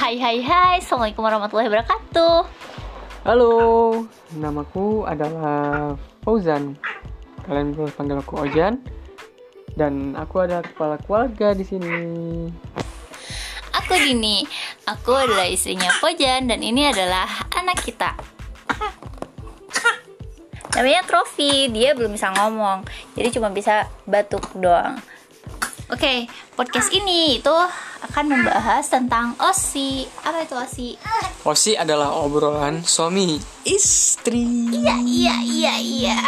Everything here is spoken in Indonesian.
Hai hai hai, Assalamualaikum warahmatullahi wabarakatuh. Halo, namaku adalah Fauzan. Kalian boleh panggil aku Ojan. Dan aku adalah kepala keluarga di sini. Aku Dini, aku adalah istrinya Pojan dan ini adalah anak kita. Namanya Trofi, dia belum bisa ngomong. Jadi cuma bisa batuk doang Oke, podcast ini itu akan membahas tentang OSI Apa itu OSI? Osi adalah obrolan suami istri. Iya, iya, iya, iya